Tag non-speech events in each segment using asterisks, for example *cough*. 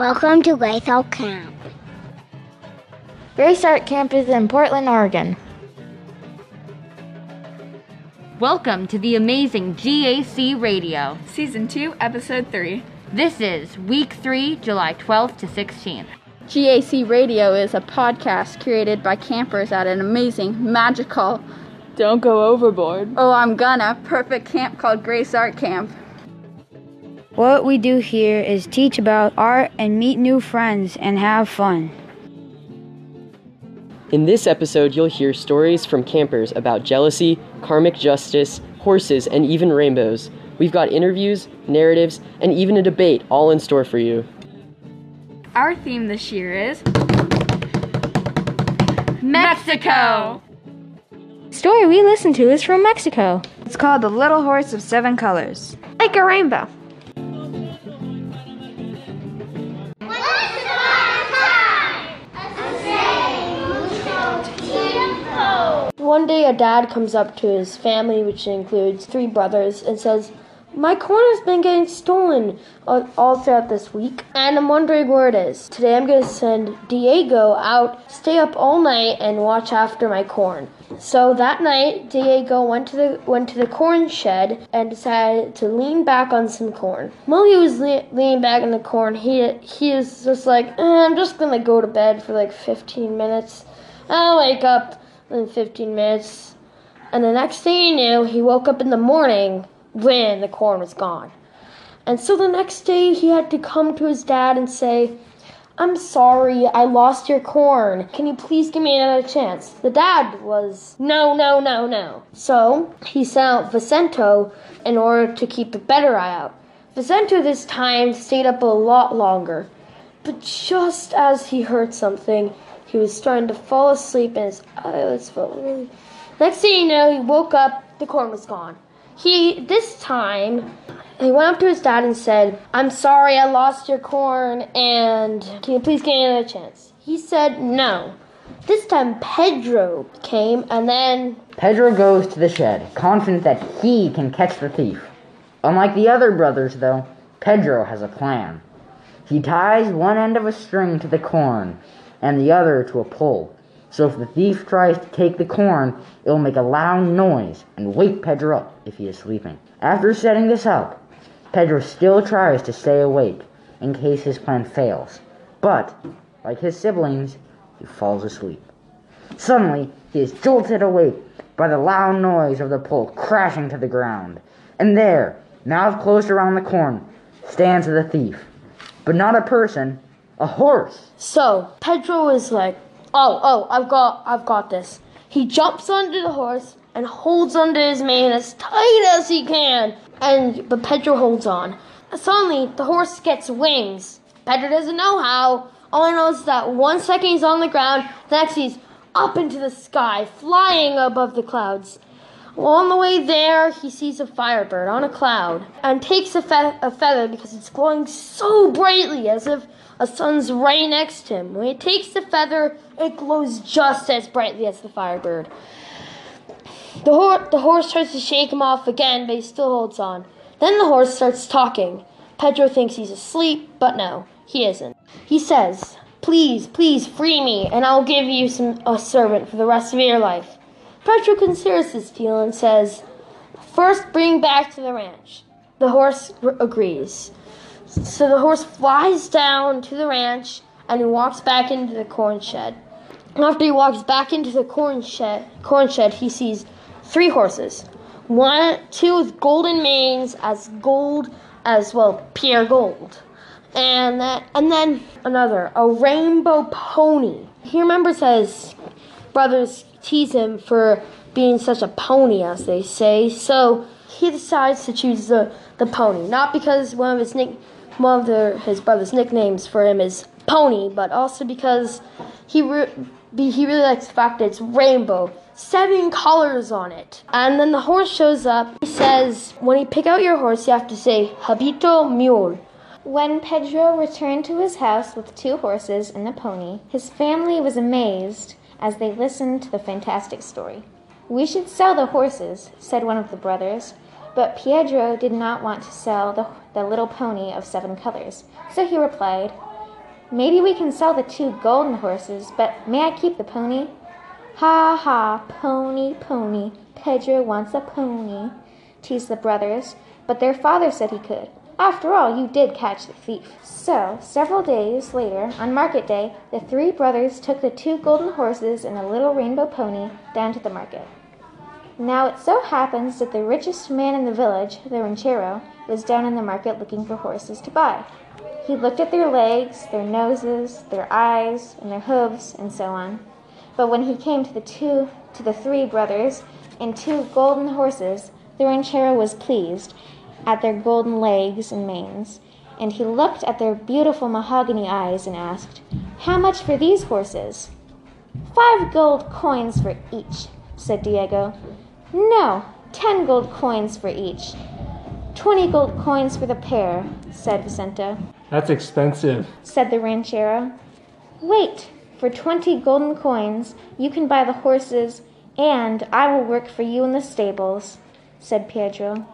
Welcome to Grace Art Camp. Grace Art Camp is in Portland, Oregon. Welcome to the amazing GAC Radio. Season 2, Episode 3. This is Week 3, July 12th to 16th. GAC Radio is a podcast created by campers at an amazing, magical, don't go overboard. Oh, I'm gonna, perfect camp called Grace Art Camp. What we do here is teach about art and meet new friends and have fun. In this episode, you'll hear stories from campers about jealousy, karmic justice, horses, and even rainbows. We've got interviews, narratives, and even a debate all in store for you. Our theme this year is Mexico! The story we listened to is from Mexico. It's called The Little Horse of Seven Colors. Like a rainbow. One day, a dad comes up to his family, which includes three brothers, and says, My corn has been getting stolen all throughout this week, and I'm wondering where it is. Today, I'm going to send Diego out, stay up all night, and watch after my corn. So that night, Diego went to the went to the corn shed and decided to lean back on some corn. While he was le- leaning back on the corn, he he is just like, eh, I'm just gonna go to bed for like 15 minutes. I'll wake up in 15 minutes. And the next thing he knew, he woke up in the morning when the corn was gone. And so the next day, he had to come to his dad and say, I'm sorry, I lost your corn. Can you please give me another chance? The dad was, no, no, no, no. So he sent out Vicento in order to keep a better eye out. Vicento this time stayed up a lot longer. But just as he heard something, he was starting to fall asleep and his eyelids felt really. Next thing you know, he woke up, the corn was gone. He, this time, he went up to his dad and said, I'm sorry I lost your corn and can you please give me another chance? He said no. This time Pedro came and then. Pedro goes to the shed, confident that he can catch the thief. Unlike the other brothers, though, Pedro has a plan. He ties one end of a string to the corn and the other to a pole. So if the thief tries to take the corn, it will make a loud noise and wake Pedro up if he is sleeping. After setting this up, Pedro still tries to stay awake in case his plan fails. But, like his siblings, he falls asleep. Suddenly, he is jolted awake by the loud noise of the pole crashing to the ground. And there, mouth closed around the corn, stands the thief. But not a person, a horse. So Pedro is like, "Oh, oh, I've got, I've got this." He jumps onto the horse and holds onto his mane as tight as he can. And but Pedro holds on. Suddenly, the horse gets wings. Pedro doesn't know how. All he knows is that one second he's on the ground, the next he's up into the sky, flying above the clouds. On the way there, he sees a firebird on a cloud and takes a, fe- a feather because it's glowing so brightly as if a sun's right next to him. When he takes the feather, it glows just as brightly as the firebird. The, hor- the horse tries to shake him off again, but he still holds on. Then the horse starts talking. Pedro thinks he's asleep, but no, he isn't. He says, Please, please free me, and I'll give you some, a servant for the rest of your life. Pedro considers this deal and says, First, bring back to the ranch. The horse r- agrees. So the horse flies down to the ranch and he walks back into the corn shed. After he walks back into the corn shed, corn shed, he sees three horses. One, two with golden manes, as gold as well, pure gold, and that, and then another, a rainbow pony. He remembers his brothers tease him for being such a pony, as they say. So he decides to choose the the pony, not because one of his nick one of the, his brother's nicknames for him is Pony, but also because he re- he really likes the fact that it's rainbow, seven colors on it. And then the horse shows up. He says, when you pick out your horse, you have to say Caballito mío. When Pedro returned to his house with two horses and a pony, his family was amazed as they listened to the fantastic story. We should sell the horses, said one of the brothers, but Pedro did not want to sell the, the little pony of seven colors, so he replied, Maybe we can sell the two golden horses, but may I keep the pony? Ha ha, pony, pony. Pedro wants a pony, teased the brothers, but their father said he could. After all, you did catch the thief. So, several days later, on market day, the three brothers took the two golden horses and a little rainbow pony down to the market. Now it so happens that the richest man in the village, the ranchero, was down in the market looking for horses to buy. He looked at their legs, their noses, their eyes, and their hooves, and so on. But when he came to the two to the three brothers and two golden horses, the ranchero was pleased at their golden legs and manes, and he looked at their beautiful mahogany eyes and asked, How much for these horses? Five gold coins for each, said Diego. No, ten gold coins for each. Twenty gold coins for the pair, said Vicente. That's expensive, said the ranchero. Wait, for twenty golden coins you can buy the horses, and I will work for you in the stables, said Pedro.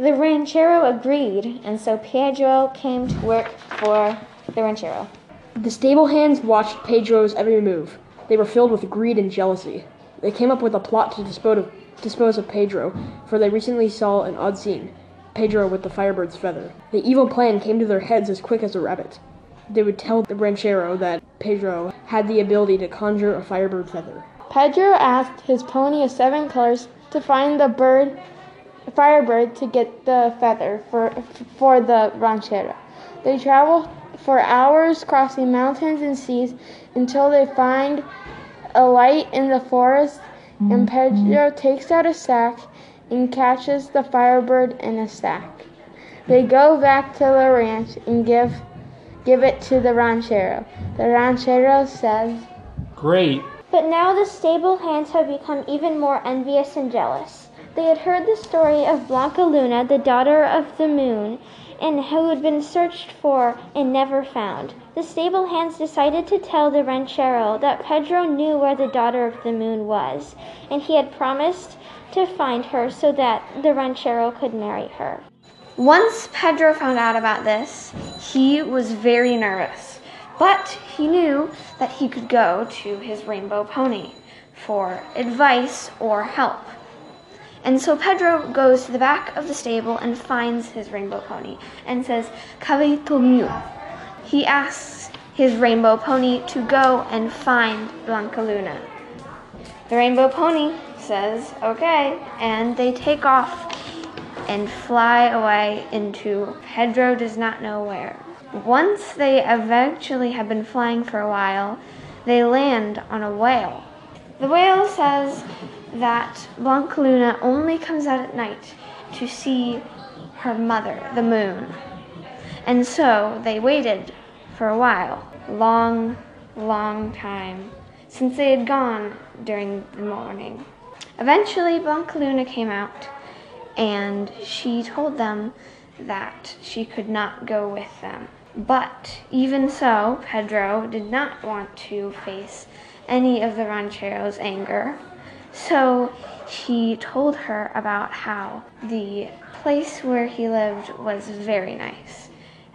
The ranchero agreed, and so Pedro came to work for the ranchero. The stable hands watched Pedro's every move. They were filled with greed and jealousy. They came up with a plot to dispose of, dispose of Pedro, for they recently saw an odd scene Pedro with the firebird's feather. The evil plan came to their heads as quick as a rabbit. They would tell the ranchero that Pedro had the ability to conjure a firebird feather. Pedro asked his pony of seven colors to find the bird, firebird, to get the feather for for the ranchero. They travel for hours, crossing mountains and seas, until they find a light in the forest. And mm-hmm. Pedro takes out a sack and catches the firebird in a sack. They go back to the ranch and give give it to the ranchero. The ranchero says, Great. But now the stable hands have become even more envious and jealous. They had heard the story of Blanca Luna, the daughter of the moon, and who had been searched for and never found. The stable hands decided to tell the ranchero that Pedro knew where the daughter of the moon was, and he had promised to find her so that the ranchero could marry her. Once Pedro found out about this, he was very nervous, but he knew that he could go to his rainbow pony for advice or help. And so Pedro goes to the back of the stable and finds his rainbow pony and says, Caballito mío. He asks his rainbow pony to go and find Blanca Luna. The rainbow pony says, okay, and they take off and fly away into Pedro does not know where. Once they eventually have been flying for a while, they land on a whale. The whale says that Blanca Luna only comes out at night to see her mother, the moon. And so they waited for a while, long, long time, since they had gone during the morning. Eventually, Blanca Luna came out and she told them that she could not go with them. But even so, Pedro did not want to face any of the ranchero's anger. So he told her about how the place where he lived was very nice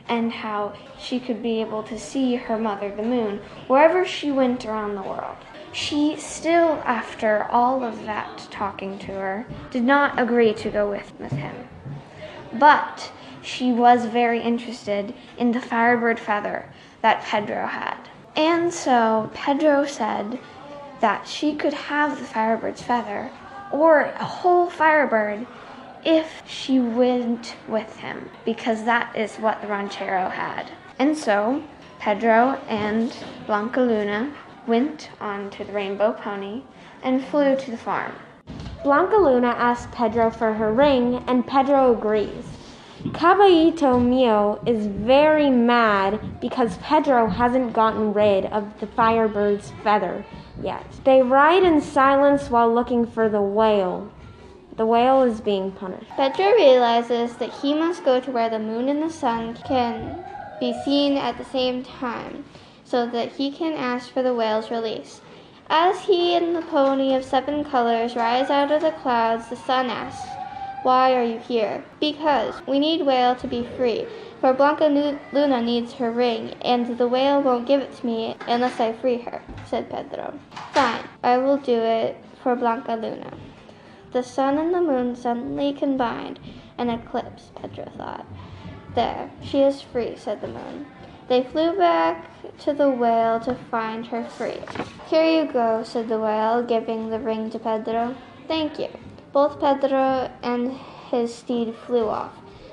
and how she could be able to see her mother, the moon, wherever she went around the world. She still, after all of that talking to her, did not agree to go with, with him. But she was very interested in the firebird feather that Pedro had. And so Pedro said that she could have the firebird's feather or a whole firebird if she went with him, because that is what the ranchero had. And so Pedro and Blanca Luna went on to the rainbow pony and flew to the farm. Blanca Luna asked Pedro for her ring, and Pedro agrees. Caballito Mio is very mad because Pedro hasn't gotten rid of the firebird's feather yet. They ride in silence while looking for the whale. The whale is being punished. Pedro realizes that he must go to where the moon and the sun can be seen at the same time so that he can ask for the whale's release. As he and the pony of seven colors rise out of the clouds, the sun asks, Why are you here? Because we need Whale to be free. For Blanca Nu- Luna needs her ring, and the whale won't give it to me unless I free her, said Pedro. Fine, I will do it for Blanca Luna. The sun and the moon suddenly combined. An eclipse, Pedro thought. There, she is free, said the moon. They flew back to the whale to find her free. Here you go, said the whale, giving the ring to Pedro. Thank you. Both Pedro and his steed flew off.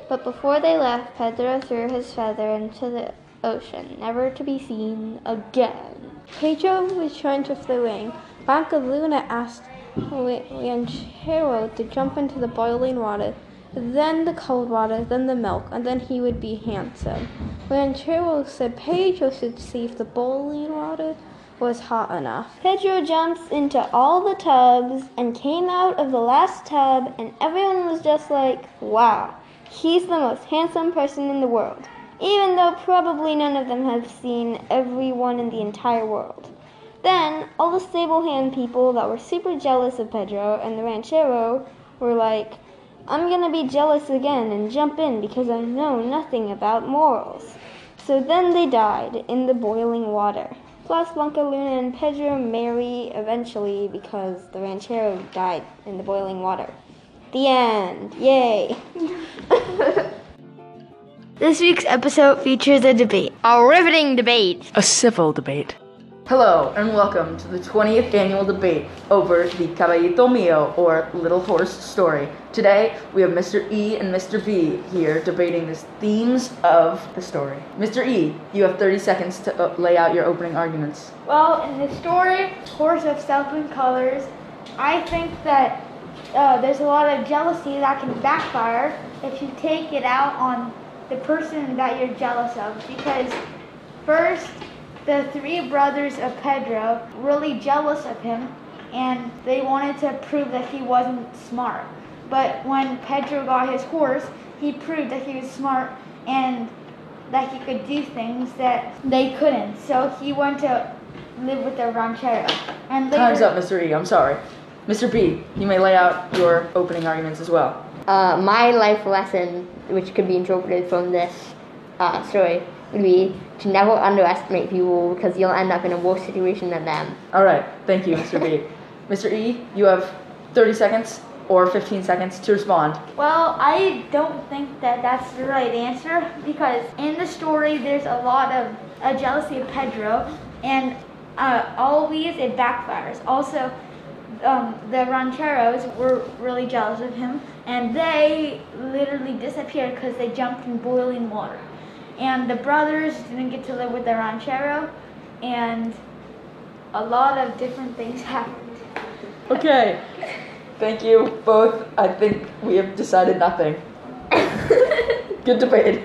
But before they left, Pedro threw his feather into the ocean, never to be seen again. Pedro was trying to fly away. Blanca Luna asked Ranchero to jump into the boiling water, then the cold water, then the milk, and then he would be handsome. Ranchero said Pedro should if the boiling water was hot enough. Pedro jumps into all the tubs and came out of the last tub, and everyone was just like, wow, he's the most handsome person in the world, even though probably none of them have seen everyone in the entire world. Then all the stable hand people that were super jealous of Pedro and the ranchero were like, I'm gonna be jealous again and jump in because I know nothing about morals. So then they died in the boiling water. Plus, Blanca Luna and Pedro marry eventually because the ranchero died in the boiling water. The end. Yay. *laughs* This week's episode features a debate, a riveting debate. A civil debate. Hello, and welcome to the 20th annual debate over the Caballito Mio, or Little Horse story. Today, we have Mr. E and Mr. B here debating the themes of the story. Mr. E, you have 30 seconds to uh, lay out your opening arguments. Well, in the story, Horse of Seven Colors, I think that uh, there's a lot of jealousy that can backfire if you take it out on the person that you're jealous of. Because first, the three brothers of Pedro really jealous of him, and they wanted to prove that he wasn't smart. But when Pedro got his horse, he proved that he was smart and that he could do things that they couldn't. So he went to live with the ranchero. And later, Time's up, Mr. E. I'm sorry. Mr. B, you may lay out your opening arguments as well. Uh, my life lesson, which could be interpreted from this uh, story, would be to never underestimate people because you'll end up in a worse situation than them. All right, thank you, Mr. B. Mr. E, you have 30 seconds or 15 seconds to respond. Well, I don't think that that's the right answer because in the story there's a lot of uh, jealousy of Pedro, and uh, always it backfires. Also, um, the rancheros were really jealous of him, and they literally disappeared because they jumped in boiling water. And the brothers didn't get to live with the ranchero, and a lot of different things *laughs* happened. Okay. Thank you both. I think we have decided nothing. *laughs* Good debate.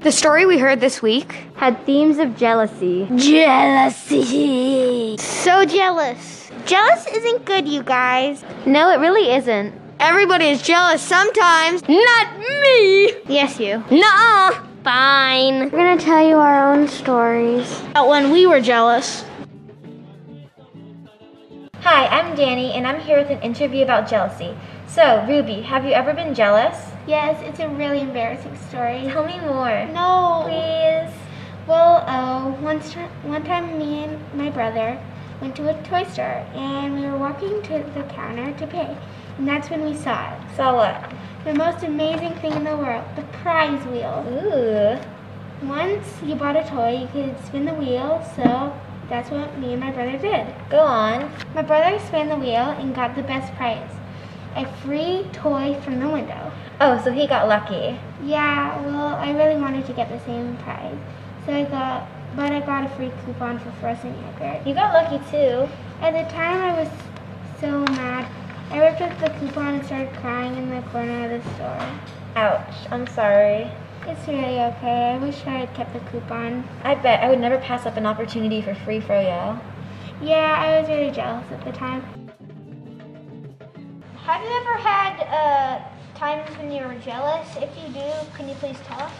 The story we heard this week Had themes of jealousy. Jealousy. So jealous. Jealous isn't good, you guys. No, it really isn't. Everybody is jealous sometimes. Not me. Yes, you. Nuh-uh. Fine. We're gonna tell you our own stories. About when we were jealous. Hi, I'm Danny, and I'm here with an interview about jealousy. So, Ruby, have you ever been jealous? Yes, it's a really embarrassing story. Tell me more. No. Please. Well, uh, one, st- one time me and my brother went to a toy store and we were walking to the counter to pay. And that's when we saw it. Saw what? The most amazing thing in the world, the prize wheel. Ooh. Once you bought a toy, you could spin the wheel, so that's what me and my brother did. Go on. My brother spun the wheel and got the best prize a free toy from the window. Oh, so he got lucky. Yeah, well, I really wanted to get the same prize. So I got, but I got a free coupon for frozen yogurt. You got lucky too. At the time, I was so mad. I ripped up the coupon and started crying in the corner of the store. Ouch. I'm sorry. It's really okay. I wish I had kept the coupon. I bet I would never pass up an opportunity for free froyo. Yeah, I was really jealous at the time. Have you ever had uh, times when you were jealous? If you do, can you please tell us?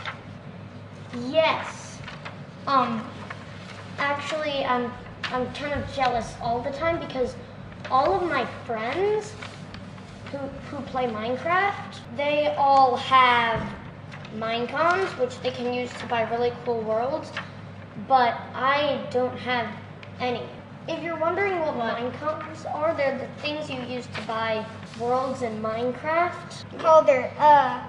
Yes. Um, actually, I'm I'm kind of jealous all the time because all of my friends who, who play Minecraft, they all have Minecoins, which they can use to buy really cool worlds, but I don't have any. If you're wondering what, Minecoins are, they're the things you use to buy worlds in Minecraft. Calder, uh,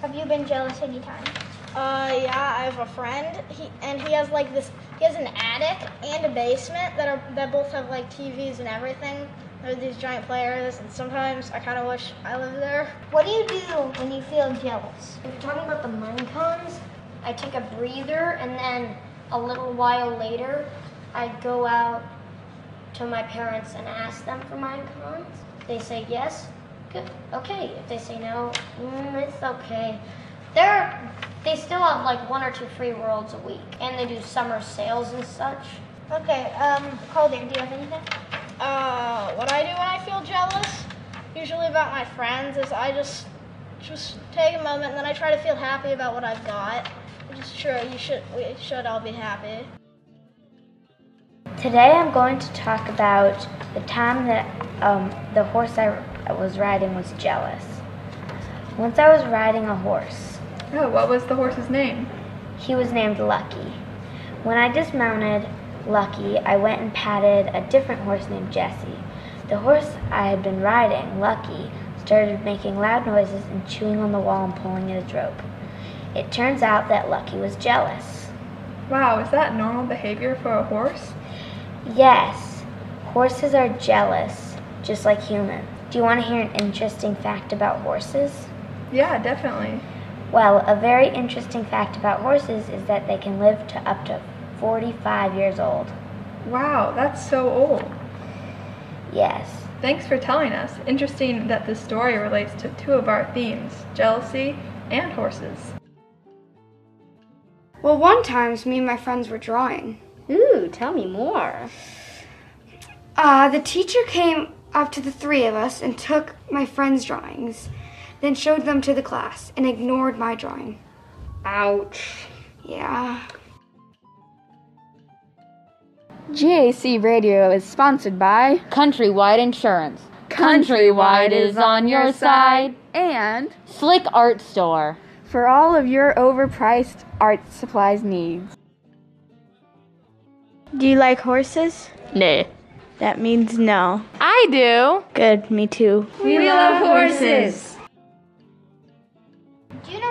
have you been jealous anytime? Uh, yeah, I have a friend. He and he has like this. He has an attic and a basement that are that both have like TVs and everything. There are these giant players, and sometimes I kind of wish I lived there. What do you do when you feel jealous? If you're talking about the Minecoins, I take a breather and then a little while later, I go out to my parents and ask them for Minecoins. They say yes, good, okay. If they say no, mm, it's okay. They're they still have like one or two free worlds a week, and they do summer sales and such. Okay, um, Calder, do you have anything? Uh, what I do when I feel jealous, usually about my friends, is I just just take a moment and then I try to feel happy about what I've got. Which is true. You should we should all be happy. Today I'm going to talk about the time that um, the horse I was riding was jealous. Once I was riding a horse. Oh, what was the horse's name? He was named Lucky. When I dismounted Lucky, I went and patted a different horse named Jesse. The horse I had been riding, Lucky, started making loud noises and chewing on the wall and pulling at its rope. It turns out that Lucky was jealous. Wow, is that normal behavior for a horse? Yes, horses are jealous, just like humans. Do you want to hear an interesting fact about horses? Yeah, definitely. Well, a very interesting fact about horses is that they can live to up to 45 years old. Wow, that's so old. Yes. Thanks for telling us. Interesting that this story relates to two of our themes jealousy and horses. Well, one time, me and my friends were drawing. Ooh, tell me more. Uh, the teacher came up to the three of us and took my friends' drawings, then showed them to the class and ignored my drawing. Ouch. Yeah. GAC Radio is sponsored by Countrywide Insurance. Countrywide is on your side. And Slick Art Store. For all of your overpriced art supplies needs. Do you like horses? Nah. That means no. I do. Good, me too. We, we love horses.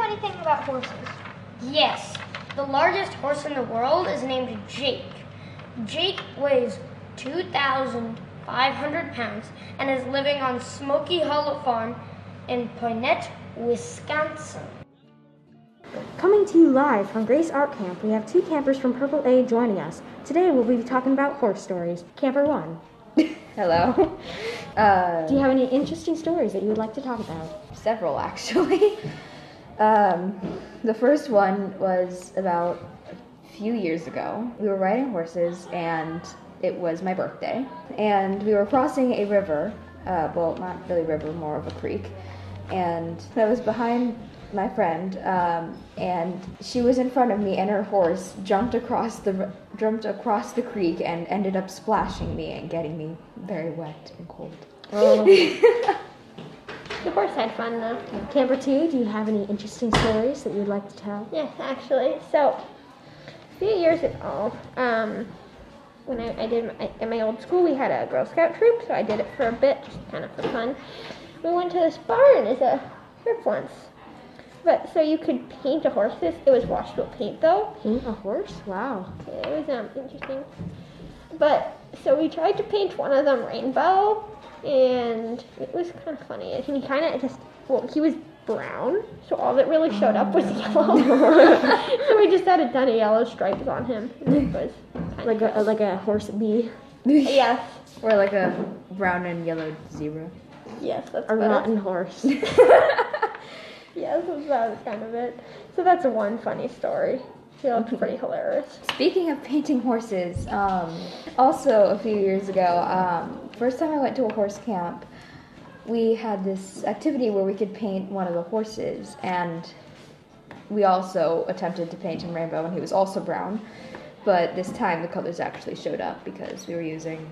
Do you know anything about horses? Yes. The largest horse in the world is named Jake. Jake weighs 2,500 pounds and is living on Smokey Hollow Farm in Poynette, Wisconsin. Coming to you live from Grace Art Camp, we have two campers from Purple A joining us. Today we'll be talking about horse stories. Camper 1. *laughs* Hello. Uh, Do you have any interesting stories that you would like to talk about? Several, actually. Um, the first one was about a few years ago. We were riding horses, and it was my birthday. And we were crossing a river. Uh, well, not really river, more of a creek. And I was behind my friend, um, and she was in front of me, and her horse jumped across the jumped across the creek and ended up splashing me and getting me very wet and cold. Oh. *laughs* The horse had fun though. Camper 2, do you have any interesting stories that you would like to tell? Yes, actually. So, a few years ago, um, when I, I did my, in my old school, we had a Girl Scout troop, so I did it for a bit, just kind of for fun. We went to this barn as a trip once. But so you could paint a horse. This it was washable paint though. Paint a horse? Wow. It was um interesting. But so we tried to paint one of them rainbow, and it was kind of funny. And he kind of just well, he was brown, so all that really showed up was *laughs* yellow. *laughs* so we just had a ton of yellow stripes on him. It was like a like a horse bee. yes. Or like a brown and yellow zebra. Yes, that's A rotten horse. *laughs* Yes, that was kind of it. So that's one funny story. She looked pretty hilarious. Speaking of painting horses, um, also a few years ago, um, first time I went to a horse camp, we had this activity where we could paint one of the horses, and we also attempted to paint him rainbow, and he was also brown. But this time the colors actually showed up because we were using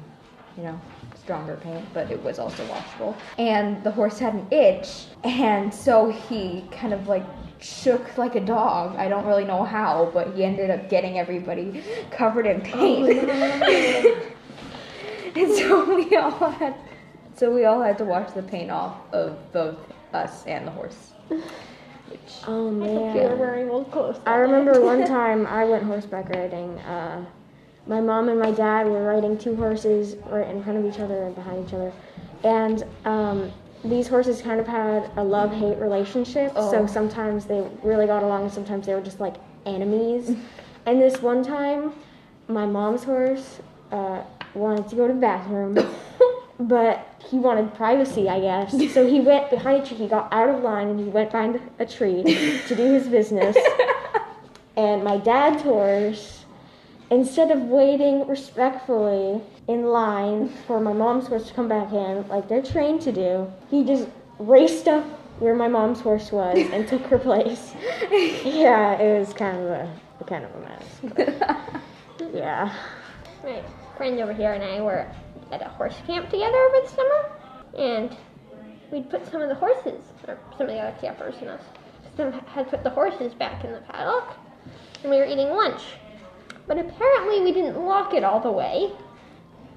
you know, stronger paint, but it was also washable. And the horse had an itch, and so he kind of like shook like a dog. I don't really know how, but he ended up getting everybody covered in paint. *laughs* and so we all had so we all had to wash the paint off of both us and the horse. Which Oh man. They were wearing old clothes. I remember one *laughs* time I went horseback riding. Uh, my mom and my dad were riding two horses right in front of each other and behind each other, and um, these horses kind of had a love-hate relationship. Oh. So sometimes they really got along, and sometimes they were just like enemies. *laughs* and this one time, my mom's horse uh, wanted to go to the bathroom. *coughs* But he wanted privacy, I guess. So he went behind a tree. He got out of line and he went behind a tree to do his business. *laughs* And my dad's horse, instead of waiting respectfully in line for my mom's horse to come back in, like they're trained to do, he just raced up where my mom's horse was and took her place. *laughs* yeah, it was kind of a kind of a mess. *laughs* yeah. My friend over here and I were at a horse camp together over the summer, and we'd put some of the horses, or some of the other campers and us, some had put the horses back in the paddock, and we were eating lunch. But apparently we didn't lock it all the way.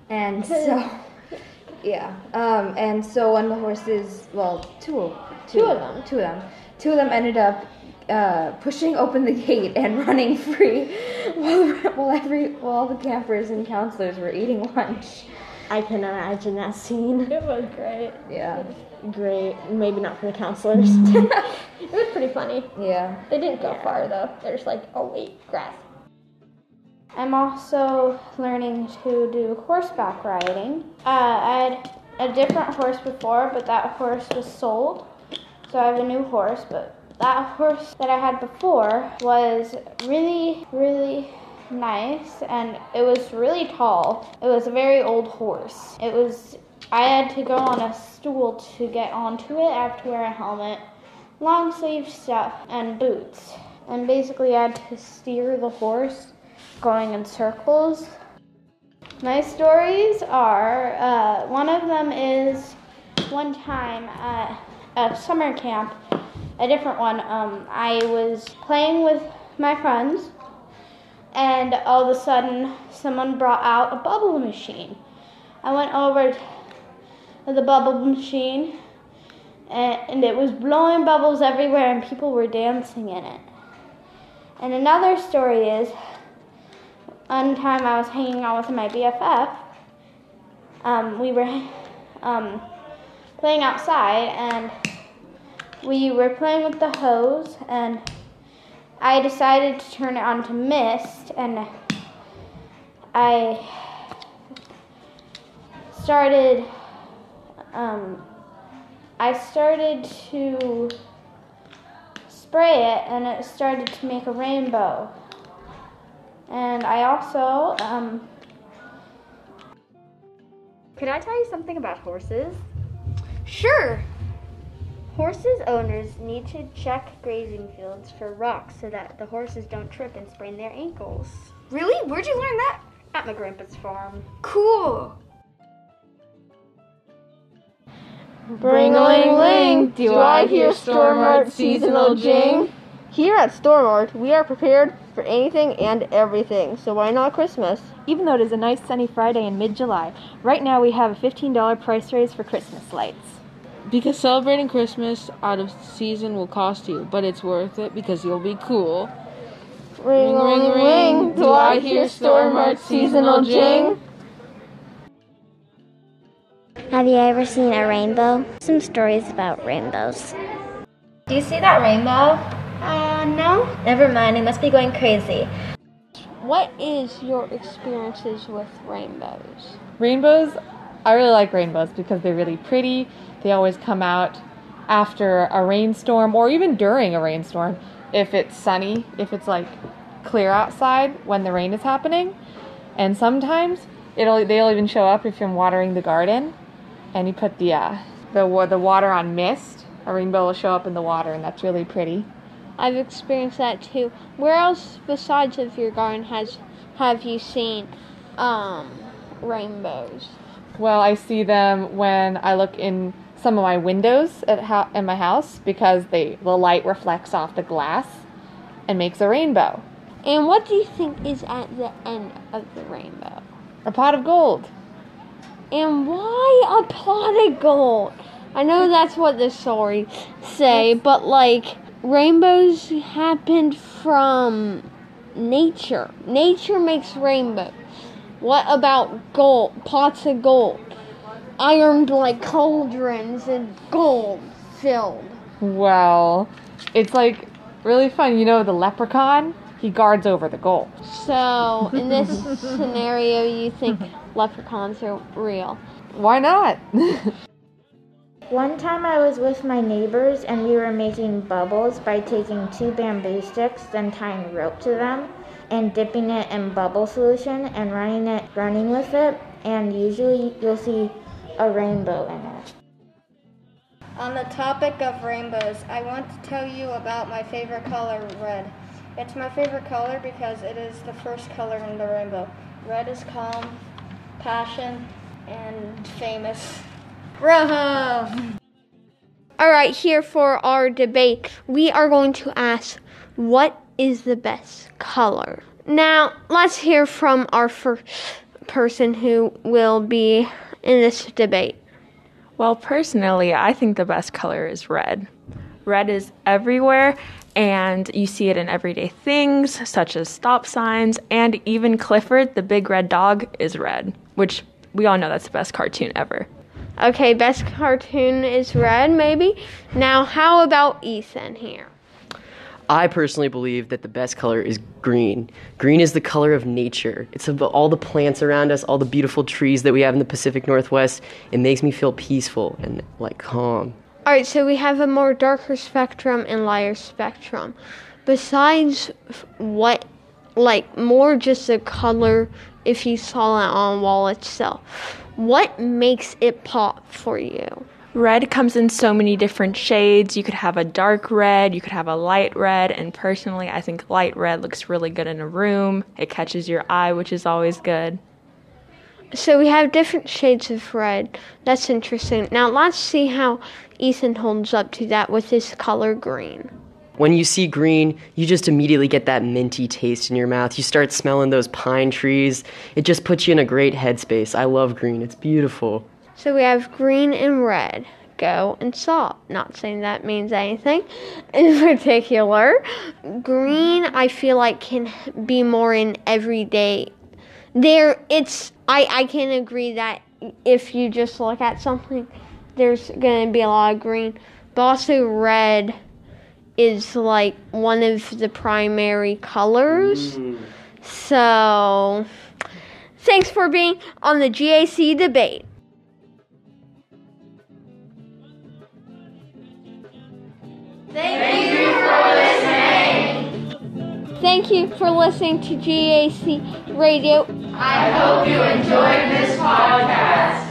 And so, *laughs* yeah. Um, and so when the horses, well, two of Two of them. two of them, two of them ended up uh, pushing open the gate and *laughs* running free, while while every while all the campers and counselors were eating lunch. I can imagine that scene. It was great. Yeah. Great. Maybe not for the counselors. *laughs* It was pretty funny. Yeah. They didn't go far though. There's like, oh wait, grass. I'm also learning to do horseback riding. Uh, I had a different horse before, but that horse was sold. So I have a new horse, but that horse that I had before was really, really nice and it was really tall. It was a very old horse. It was I had to go on a stool to get onto it. I have to wear a helmet, long sleeve stuff, and boots. And basically I had to steer the horse going in circles. My stories are uh, one of them is one time at a summer camp, a different one. Um, I was playing with my friends, and all of a sudden, someone brought out a bubble machine. I went over to the bubble machine, and, and it was blowing bubbles everywhere, and people were dancing in it. And another story is one time I was hanging out with my BFF. Um, we were um, playing outside and we were playing with the hose and I decided to turn it on to mist and I started um, I started to spray it and it started to make a rainbow. And I also um, Could I tell you something about horses? Sure. Horses' owners need to check grazing fields for rocks so that the horses don't trip and sprain their ankles. Really? Where'd you learn that? At my grandpa's farm. Cool. Bring-a-ling-ling, do I hear Stormart seasonal jing? Here at Stormart, we are prepared for anything and everything, so why not Christmas? Even though it is a nice sunny Friday in mid July, right now we have a $15 price raise for Christmas lights. Because celebrating Christmas out of season will cost you, but it's worth it because you'll be cool. Ring, ring, ring, do I hear Stormart seasonal jing? Have you ever seen a rainbow? Some stories about rainbows. Do you see that rainbow? Uh, no. Never mind, it must be going crazy. What is your experiences with rainbows? Rainbows, I really like rainbows because they're really pretty. They always come out after a rainstorm or even during a rainstorm if it's sunny, if it's like clear outside when the rain is happening. And sometimes it'll they'll even show up if you're watering the garden and you put the uh, the the water on mist. A rainbow will show up in the water and that's really pretty. I've experienced that too. Where else besides of your garden has have you seen um, rainbows? Well, I see them when I look in some of my windows at ho- in my house because they the light reflects off the glass and makes a rainbow. And what do you think is at the end of the rainbow? A pot of gold. And why a pot of gold? I know that's what the story say, but like rainbows happened from nature. Nature makes rainbows. What about gold? Pots of gold. Ironed like cauldrons and gold filled. Well, it's like really fun. You know the leprechaun? He guards over the gold. So, in this scenario, you think leprechauns are real? Why not? *laughs* One time I was with my neighbors and we were making bubbles by taking two bamboo sticks, then tying rope to them and dipping it in bubble solution and running it running with it and usually you'll see a rainbow in it. On the topic of rainbows, I want to tell you about my favorite color, red. It's my favorite color because it is the first color in the rainbow. Red is calm, passion, and famous. All right, here for our debate, we are going to ask what is the best color. Now, let's hear from our first person who will be in this debate. Well, personally, I think the best color is red. Red is everywhere, and you see it in everyday things such as stop signs, and even Clifford, the big red dog, is red, which we all know that's the best cartoon ever. Okay, best cartoon is red, maybe. Now, how about Ethan here? I personally believe that the best color is green. Green is the color of nature. It's about all the plants around us, all the beautiful trees that we have in the Pacific Northwest. It makes me feel peaceful and like calm. All right, so we have a more darker spectrum and lighter spectrum. Besides what, like more just the color, if you saw it on wall itself, what makes it pop for you? Red comes in so many different shades. You could have a dark red, you could have a light red, and personally, I think light red looks really good in a room. It catches your eye, which is always good. So we have different shades of red. That's interesting. Now let's see how Ethan holds up to that with his color green. When you see green, you just immediately get that minty taste in your mouth. You start smelling those pine trees. It just puts you in a great headspace. I love green, it's beautiful. So we have green and red. Go and stop. Not saying that means anything *laughs* in particular. Green, I feel like can be more in everyday. There, it's. I I can agree that if you just look at something, there's gonna be a lot of green, but also red is like one of the primary colors. Mm. So, thanks for being on the GAC debate. Thank you for listening. Thank you for listening to GAC Radio. I hope you enjoyed this podcast.